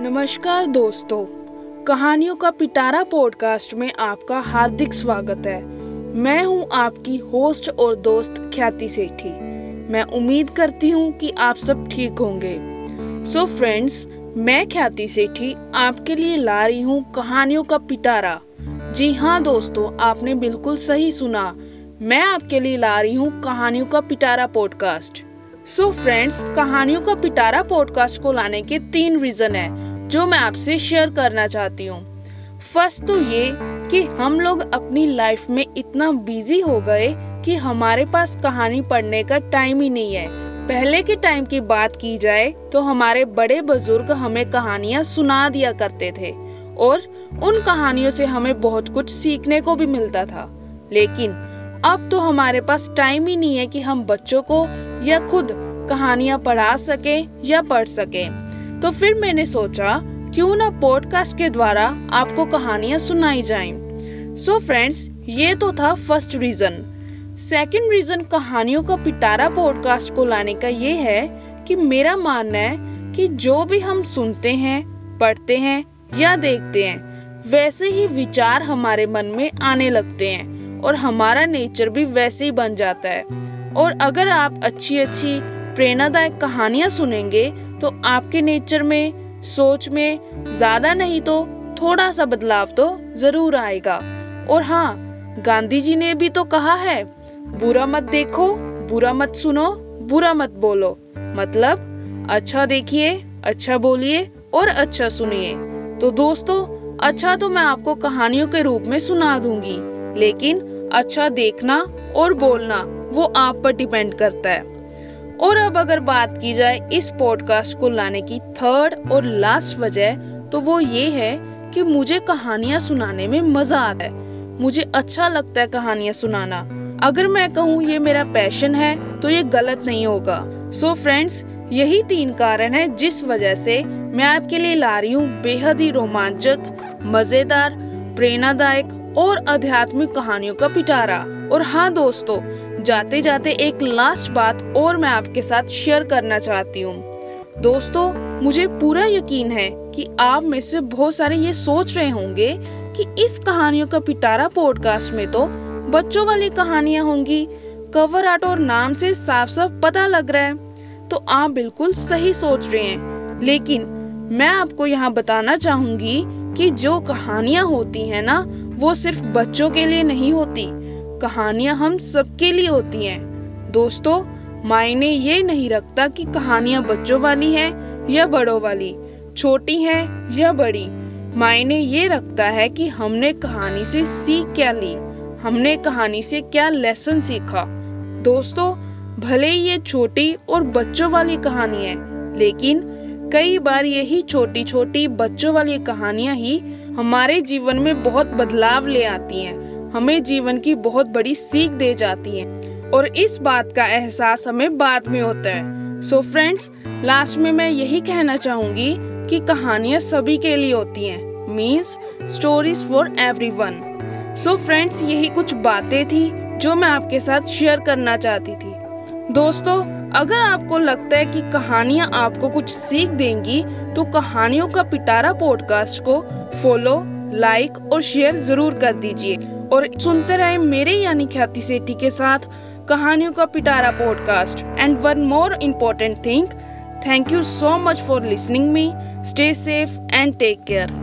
नमस्कार दोस्तों, कहानियों का पिटारा पॉडकास्ट में आपका हार्दिक स्वागत है। मैं हूँ आपकी होस्ट और दोस्त ख्याति सेठी। मैं उम्मीद करती हूँ कि आप सब ठीक होंगे। सो so फ्रेंड्स मैं ख्याति सेठी आपके लिए ला रही हूँ कहानियों का पिटारा। जी हाँ दोस्तों, आपने बिल्कुल सही सुना। मैं आपके लिए ला रही हूँ कहानियों का पिटारा पॉडकास्ट सो फ्रेंड्स कहानियों का पिटारा पॉडकास्ट को लाने के तीन रीजन है, जो मैं आपसे शेयर करना चाहती हूँ। फ़र्स्ट तो ये कि हम लोग अपनी लाइफ में इतना बिज़ी हो गए कि हमारे पास कहानी पढ़ने का टाइम ही नहीं है। पहले के टाइम की बात की जाए तो हमारे बड़े बुज़ुर्ग हमें कहानियाँ सुना दिया करते थे, और उन कहानियों से हमें बहुत कुछ सीखने को भी मिलता था। लेकिन अब तो हमारे पास टाइम ही नहीं है कि हम बच्चों को या खुद कहानियाँ पढ़ा सके या पढ़ सके। तो फिर मैंने सोचा, क्यों ना पॉडकास्ट के द्वारा आपको कहानियाँ सुनाई जाएँ। सो so फ्रेंड्स ये तो था फ़र्स्ट रीजन सेकंड रीजन कहानियों का पिटारा पॉडकास्ट को लाने का ये है कि मेरा मानना है कि जो भी हम सुनते हैं, पढ़ते हैं या देखते हैं, वैसे ही विचार हमारे मन में आने लगते हैं और हमारा नेचर भी वैसे ही बन जाता है। और अगर आप अच्छी अच्छी प्रेरणादायक कहानियाँ सुनेंगे तो आपके नेचर में, सोच में ज़्यादा नहीं तो थोड़ा सा बदलाव तो ज़रूर आएगा। और हाँ गांधी जी ने भी तो कहा है, बुरा मत देखो, बुरा मत सुनो, बुरा मत बोलो। मतलब अच्छा देखिए अच्छा बोलिए और अच्छा सुनिए। तो दोस्तों अच्छा तो मैं आपको कहानियों के रूप में सुना दूँगी, लेकिन अच्छा देखना और बोलना वो आप पर डिपेंड करता है। और अब अगर बात की जाए इस पॉडकास्ट को लाने की थर्ड और लास्ट वजह तो वो ये है कि मुझे कहानियाँ सुनाने में मज़ा आता है। मुझे अच्छा लगता है कहानियाँ सुनाना। अगर मैं कहूँ ये मेरा पैशन है तो ये गलत नहीं होगा। सो so फ्रेंड्स यही तीन कारण है जिस वजह से मैं आपके लिए ला रही हूँ बेहद ही रोमांचक, मज़ेदार, प्रेरणादायक और आध्यात्मिक कहानियों का पिटारा। और हाँ दोस्तों जाते जाते एक लास्ट बात और मैं आपके साथ शेयर करना चाहती हूँ। दोस्तों, मुझे पूरा यकीन है कि आप में से बहुत सारे ये सोच रहे होंगे कि इस कहानियों का पिटारा पॉडकास्ट में तो बच्चों वाली कहानियाँ होंगी। कवर आर्ट और नाम से साफ़ साफ़ पता लग रहा है। तो आप बिल्कुल सही सोच रहे हैं। लेकिन मैं आपको यहाँ बताना चाहूँगी कि जो कहानियाँ होती हैं ना वो सिर्फ़ बच्चों के लिए नहीं होती, कहानियाँ हम सबके लिए होती हैं। दोस्तों, मायने ये नहीं रखता कि कहानियाँ बच्चों वाली हैं या बड़ों वाली, छोटी हैं या बड़ी। मायने ये रखता है कि हमने कहानी से सीख क्या ली, हमने कहानी से क्या लेसन सीखा। दोस्तों, भले ही ये छोटी और बच्चों वाली कहानी है, लेकिन कई बार यही छोटी छोटी बच्चों वाली कहानियाँ ही हमारे जीवन में बहुत बदलाव ले आती हैं। हमें जीवन की बहुत बड़ी सीख दे जाती हैं और इस बात का एहसास हमें बाद में होता है। सो फ्रेंड्स लास्ट में मैं यही कहना चाहूँगी कि कहानियाँ सभी के लिए होती हैं। Means stories for everyone so friends यही कुछ बातें थी जो मैं आपके साथ शेयर करना चाहती थी। दोस्तों, अगर आपको लगता है कि कहानियाँ आपको कुछ सीख देंगी तो कहानियों का पिटारा पॉडकास्ट को फॉलो लाइक और शेयर ज़रूर कर दीजिए। और सुनते रहे मेरे यानी ख्याति सेठी के साथ कहानियों का पिटारा podcast and one more important thing thank you so much for listening me stay safe and take care